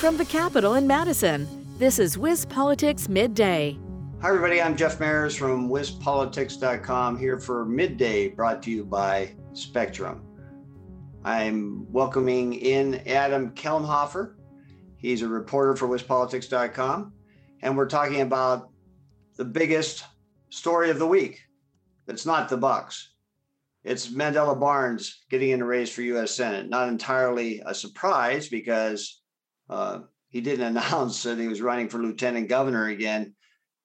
From the Capitol in Madison, this is WisPolitics Midday. Hi, everybody. I'm Jeff Mayers from WisPolitics.com here for Midday, brought to you by Spectrum. I'm welcoming in Adam Kellenhofer. He's a reporter for WisPolitics.com, and we're talking about the biggest story of the week. It's not the Bucks. It's Mandela Barnes getting in a race for U.S. Senate. Not entirely a surprise because uh, he didn't announce that he was running for lieutenant governor again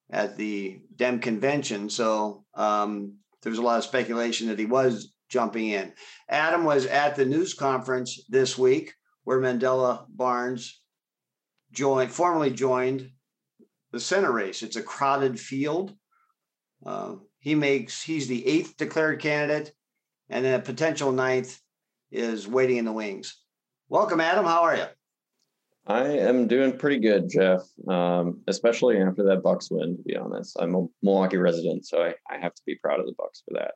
at the Dem convention. So um, there was a lot of speculation that he was jumping in. Adam was at the news conference this week where Mandela Barnes joined, formally joined the Senate race. It's a crowded field. Uh, he makes he's the eighth declared candidate, and then a potential ninth is waiting in the wings. Welcome, Adam. How are you? I am doing pretty good, Jeff. Um, especially after that Bucks win. To be honest, I'm a Milwaukee resident, so I, I have to be proud of the Bucks for that.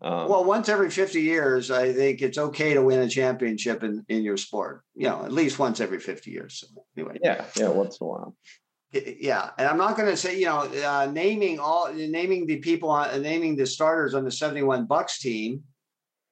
Um, well, once every 50 years, I think it's okay to win a championship in, in your sport. You know, at least once every 50 years. So anyway. Yeah, yeah, once in a while. Yeah, and I'm not going to say you know uh, naming all naming the people on naming the starters on the 71 Bucks team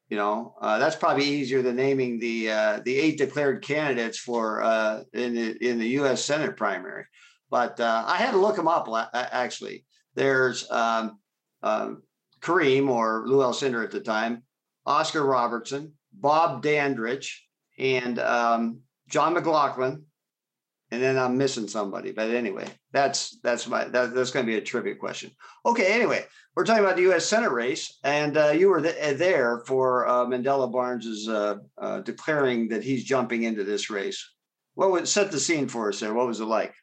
you know, uh, that's probably easier than naming the uh, the eight declared candidates for uh, in the in the U.S. Senate primary. But uh, I had to look them up. Actually, there's um, um, Kareem or Lou Alcindor at the time, Oscar Robertson, Bob Dandridge, and um, Jon McGlocklin, and then I'm missing somebody. But anyway, that's that's my that, that's going to be a trivia question. Okay. Anyway, we're talking about the U.S. Senate race, and uh, you were th- uh, there for uh, Mandela Barnes's uh, uh, declaring that he's jumping into this race. What would set the scene for us there? What was it like?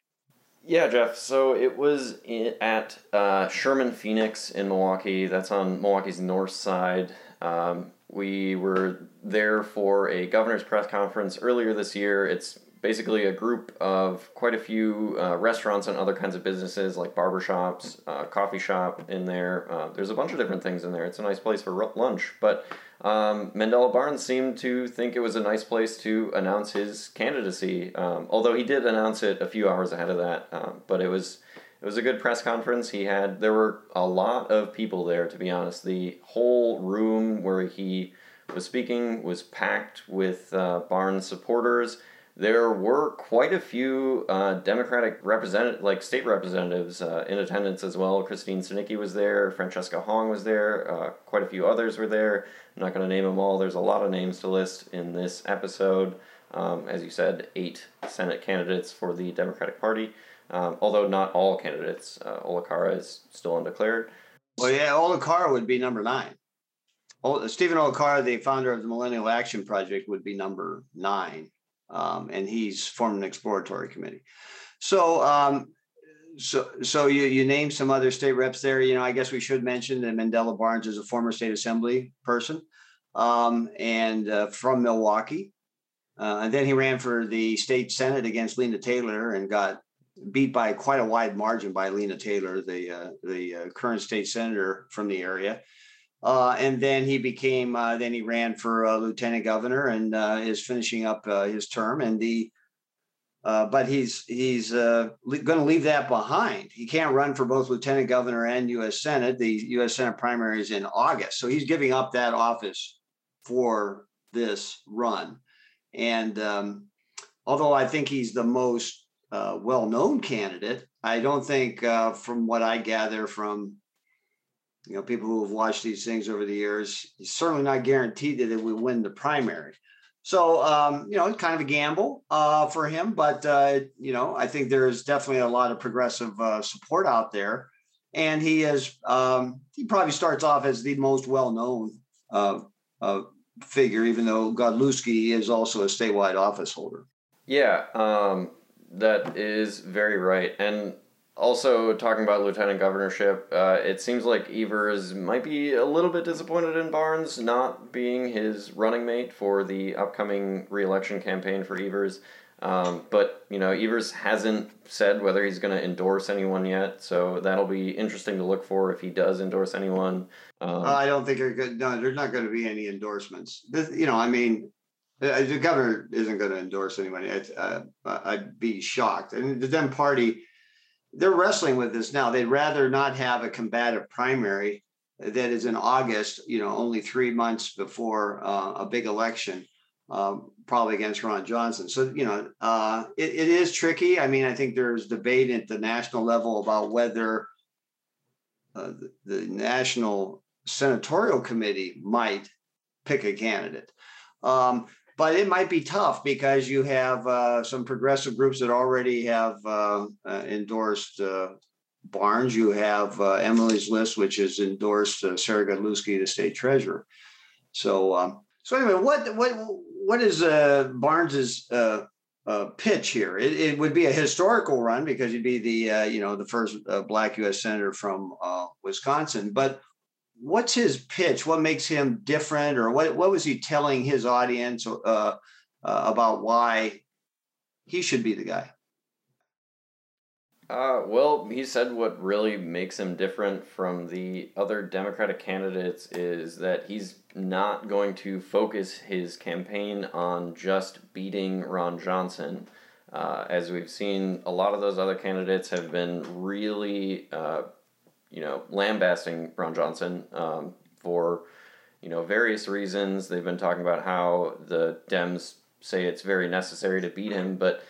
Yeah, Jeff. So it was in, at uh, Sherman Phoenix in Milwaukee. That's on Milwaukee's north side. Um, we were there for a governor's press conference earlier this year. It's basically a group of quite a few uh, restaurants and other kinds of businesses like barbershops, uh, coffee shop in there. Uh, there's a bunch of different things in there. It's a nice place for lunch. But um, Mandela Barnes seemed to think it was a nice place to announce his candidacy, um, although he did announce it a few hours ahead of that. Um, but it was it was a good press conference. He had there were a lot of people there. To be honest, the whole room where he was speaking was packed with uh, Barnes supporters there were quite a few uh, Democratic representative, like state representatives, uh, in attendance as well. Christine Sinicki was there, Francesca Hong was there, uh, quite a few others were there. I'm not going to name them all. There's a lot of names to list in this episode. Um, as you said, eight Senate candidates for the Democratic Party, um, although not all candidates. Uh, Olikara is still undeclared. Well, yeah, Olikara would be number nine. Steven Olikara, the founder of the Millennial Action Project, would be number nine um, and he's formed an exploratory committee. So, um, so, so you you name some other state reps there. You know, I guess we should mention that Mandela Barnes is a former state assembly person, um, and uh, from Milwaukee. Uh, and then he ran for the state senate against Lena Taylor and got beat by quite a wide margin by Lena Taylor, the uh, the uh, current state senator from the area. Uh, and then he became, uh, then he ran for uh, lieutenant governor and uh, is finishing up uh, his term. And the, uh, but he's he's going to leave that behind. He can't run for both lieutenant governor and U.S. Senate. The U.S. Senate primary is in August, so he's giving up that office for this run. And um, although I think he's the most well-known candidate, I don't think, from what I gather from you know, people who have watched these things over the years, he's certainly not guaranteed that it will win the primary. So, um, you know, it's kind of a gamble uh, for him, but, uh, you know, I think there's definitely a lot of progressive uh, support out there. And he is, um, he probably starts off as the most well known uh, uh, figure, even though Godlewski is also a statewide office holder. Yeah, um, that is very right. And also, talking about lieutenant governorship, uh, it seems like Evers might be a little bit disappointed in Barnes not being his running mate for the upcoming reelection campaign for Evers. Um, but you know, Evers hasn't said whether he's going to endorse anyone yet, so that'll be interesting to look for if he does endorse anyone. Um, I don't think they're good. No, there's not going to be any endorsements. This, you know, I mean, the governor isn't going to endorse anyone. Uh, I'd be shocked. And the Dem Party, they're wrestling with this now. They'd rather not have a combative primary that is in August, you know, only three months before uh, a big election, um, probably against Ron Johnson. So, you know, uh, it, it is tricky. I mean, I think there's debate at the national level about whether uh, the, the National Senatorial Committee might pick a candidate. Um, but it might be tough because you have uh, some progressive groups that already have uh, uh, endorsed uh, Barnes. You have uh, Emily's List, which has endorsed uh, Sarah Godlewski, the state treasurer. So, um, so anyway, what what what is Barnes's pitch here? It, it, would be a historical run because he'd be the you know the first black U.S. senator from Wisconsin. But what's his pitch? What makes him different, or what what was he telling his audience uh, uh, about why he should be the guy? Uh, well, he said what really makes him different from the other Democratic candidates is that he's not going to focus his campaign on just beating Ron Johnson. Uh, as we've seen, a lot of those other candidates have been really uh, you know, lambasting Ron Johnson um, for, you know, various reasons. They've been talking about how the Dems say it's very necessary to beat him, but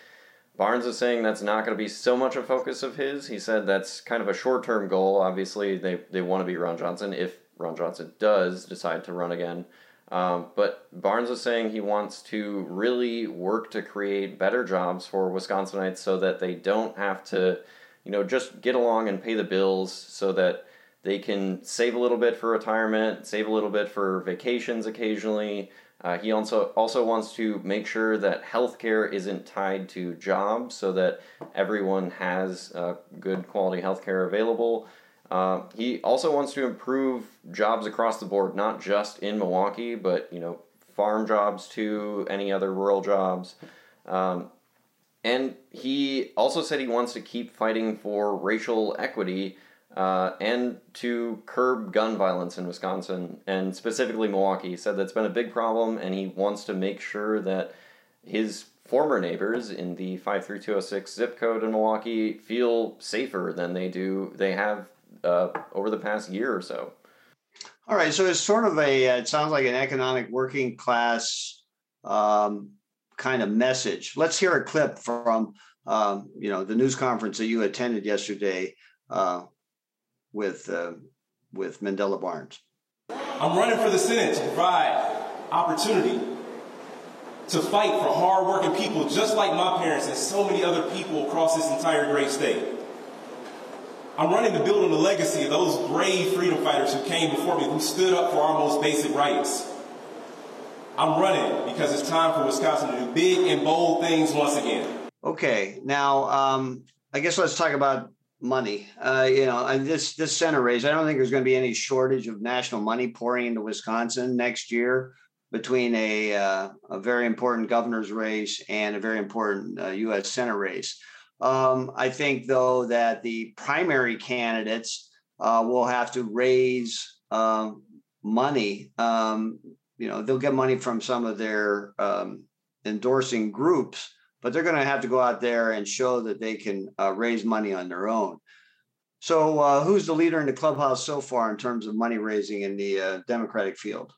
Barnes is saying that's not going to be so much a focus of his. He said that's kind of a short term goal. Obviously, they, they want to beat Ron Johnson if Ron Johnson does decide to run again. Um, but Barnes is saying he wants to really work to create better jobs for Wisconsinites so that they don't have to you know, just get along and pay the bills so that they can save a little bit for retirement, save a little bit for vacations occasionally. Uh, he also also wants to make sure that healthcare isn't tied to jobs, so that everyone has uh, good quality healthcare available. Uh, he also wants to improve jobs across the board, not just in Milwaukee, but you know, farm jobs too, any other rural jobs. Um, and he also said he wants to keep fighting for racial equity uh, and to curb gun violence in Wisconsin and specifically Milwaukee. He said that's been a big problem and he wants to make sure that his former neighbors in the 53206 zip code in Milwaukee feel safer than they do they have uh, over the past year or so. All right, so it's sort of a it sounds like an economic working class um, kind of message. Let's hear a clip from um, you know the news conference that you attended yesterday uh, with uh, with Mandela Barnes. I'm running for the Senate to provide opportunity to fight for hardworking people just like my parents and so many other people across this entire great state. I'm running to build on the legacy of those brave freedom fighters who came before me, who stood up for our most basic rights. I'm running because it's time for Wisconsin to do big and bold things once again. Okay, now um, I guess let's talk about money. Uh, you know, and this this Senate race, I don't think there's going to be any shortage of national money pouring into Wisconsin next year between a uh, a very important governor's race and a very important uh, U.S. Senate race. Um, I think though that the primary candidates uh, will have to raise um, money um, you know they'll get money from some of their um, endorsing groups but they're going to have to go out there and show that they can uh, raise money on their own. So uh, who's the leader in the clubhouse so far in terms of money raising in the uh, democratic field?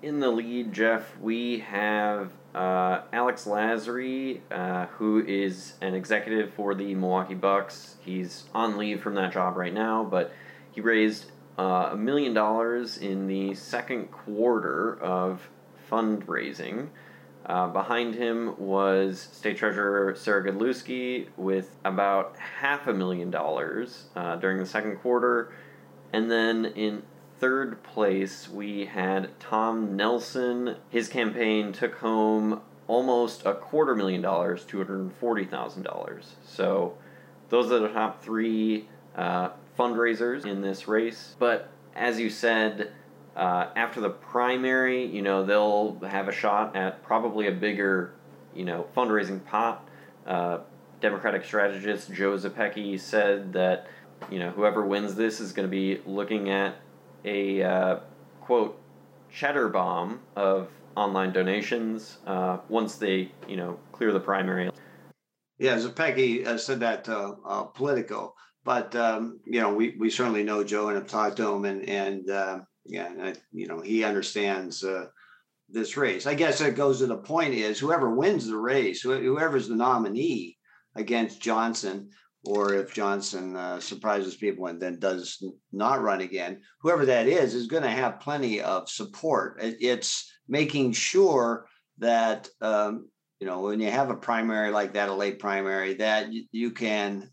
In the lead jeff we have uh, alex lasry uh, who is an executive for the milwaukee bucks. He's on leave from that job right now but he raised a million dollars in the second quarter of fundraising. Uh, behind him was State Treasurer Sarah Godlewski with about half a million dollars uh, during the second quarter. And then in third place, we had Tom Nelson. His campaign took home almost a quarter million dollars, $240,000. So those are the top three. Uh, fundraisers in this race. But as you said, uh, after the primary, you know, they'll have a shot at probably a bigger, you know, fundraising pot. Uh, Democratic strategist Joe Zepecki said that, you know, whoever wins this is going to be looking at a, uh, quote, cheddar bomb of online donations uh, once they you know clear the primary. Yeah, as uh, said that uh, uh, Politico, but um, you know we we certainly know Joe and have talked to him, and and uh, yeah, you know he understands uh, this race. I guess it goes to the point is whoever wins the race, whoever's the nominee against Johnson, or if Johnson uh, surprises people and then does not run again, whoever that is is going to have plenty of support. It's making sure that um, you know when you have a primary like that, a late primary, that you can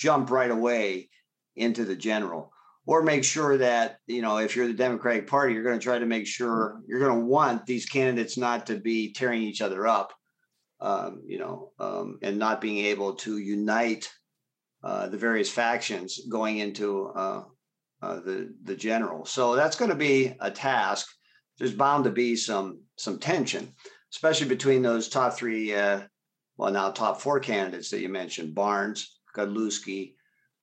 jump right away into the general or make sure that you know if you're the democratic party you're going to try to make sure you're going to want these candidates not to be tearing each other up um, you know um, and not being able to unite uh, the various factions going into uh, uh, the the general. So that's going to be a task. There's bound to be some some tension, especially between those top three, uh, well now top four candidates that you mentioned: Barnes, Godlewski,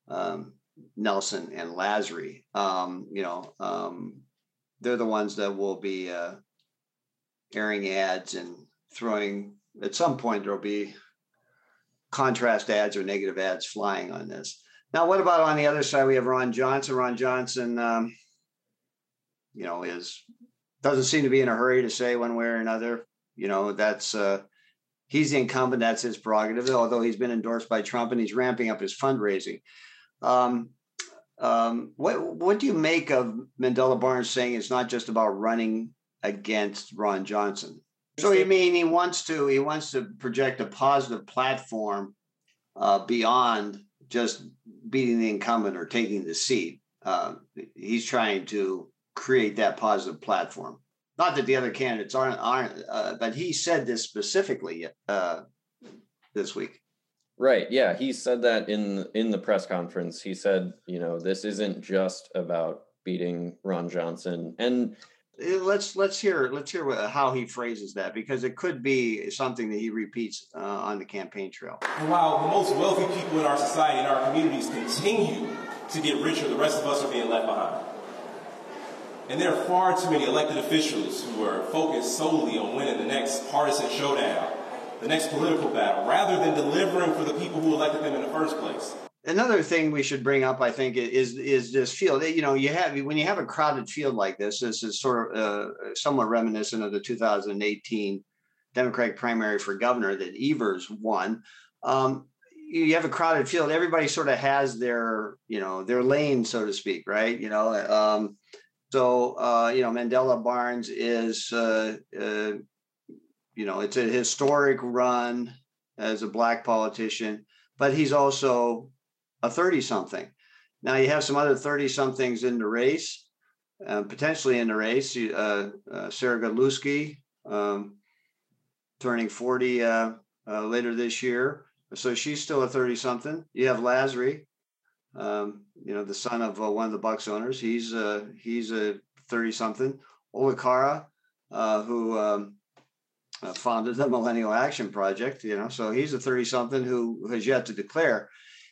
um, Nelson, and Lasry. Um, you know, um, they're the ones that will be uh, airing ads and throwing. At some point, there'll be contrast ads or negative ads flying on this. Now, what about on the other side? We have Ron Johnson. Ron Johnson, um, you know, is doesn't seem to be in a hurry to say one way or another. You know, that's uh, he's the incumbent. That's his prerogative. Although he's been endorsed by Trump and he's ramping up his fundraising. Um, um, what what do you make of Mandela Barnes saying it's not just about running against Ron Johnson? So you mean he wants to he wants to project a positive platform uh, beyond just beating the incumbent or taking the seat. Uh, he's trying to create that positive platform. Not that the other candidates aren't aren't, uh, but he said this specifically uh, this week. Right. Yeah, he said that in in the press conference. He said, you know, this isn't just about beating Ron Johnson and Eh, let's let's hear let's hear how he phrases that because it could be something that he repeats uh, on the campaign trail. And while the most wealthy people in our society and our communities continue to get richer, the rest of us are being left behind. And there are far too many elected officials who are focused solely on winning the next partisan showdown, the next political battle, rather than delivering for the people who elected them in the first place another thing we should bring up, I think, is is this field. You know, you have when you have a crowded field like this. This is sort of uh, somewhat reminiscent of the 2018 Democratic primary for governor that Evers won. Um, you have a crowded field. Everybody sort of has their, you know, their lane, so to speak, right? You know, um, so uh, you know, Mandela Barnes is, uh, uh you know, it's a historic run as a black politician, but he's also a 30 something. Now you have some other 30 somethings in the race, uh, potentially in the race. Uh, uh, Sarah Godlewski um, turning 40 uh, later this year. So she's still a 30 something. You have Lasry, um, you know, the son of uh, one of the Bucks owners. He's he's a 30 something. Olikara, who um, founded the Millennial Action Project, you know, so he's a 30 something who has yet to declare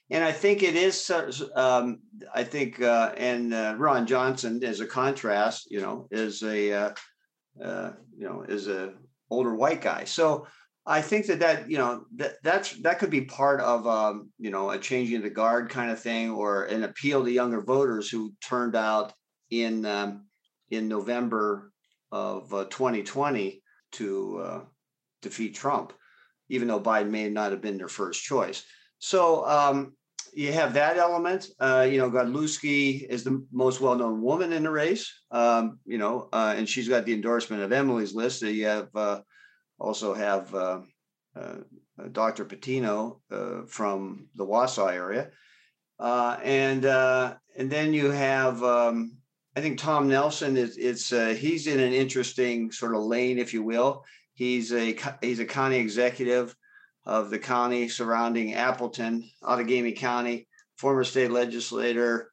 and I think it is. Um, I think, uh, and uh, Ron Johnson, as a contrast, you know, is a uh, uh, you know is a older white guy. So I think that that you know that that's that could be part of um, you know a changing the guard kind of thing, or an appeal to younger voters who turned out in um, in November of 2020 uh, to uh, defeat Trump, even though Biden may not have been their first choice. So um, you have that element. Uh, you know, Godlewski is the most well-known woman in the race. Um, you know, uh, and she's got the endorsement of Emily's list. You have uh, also have uh, uh, Dr. Battino uh, from the Wausau area, and and then you have. Um, I think Tom Nelson is it's he's in an interesting sort of lane, if you will. He's a he's a county executive of the county surrounding Appleton, Outagamie County, former state legislator,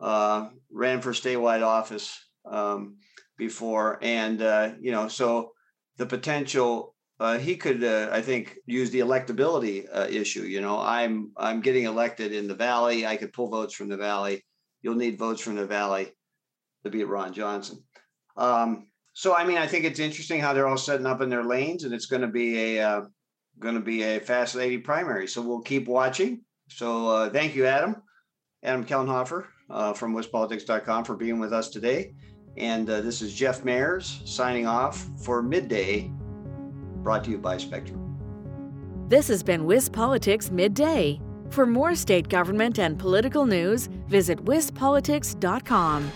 uh, ran for statewide office um, before, and uh, you know, so the potential uh, he could, uh, I think, use the electability uh, issue. You know, I'm I'm getting elected in the valley. I could pull votes from the valley. You'll need votes from the valley to beat Ron Johnson. Um, so I mean, I think it's interesting how they're all setting up in their lanes, and it's going to be a uh, going to be a fascinating primary. So we'll keep watching. So uh, thank you, Adam, Adam Kellenhofer uh, from WisPolitics.com for being with us today. And uh, this is Jeff Mayers signing off for Midday, brought to you by Spectrum. This has been WisPolitics Midday. For more state government and political news, visit wispolitics.com.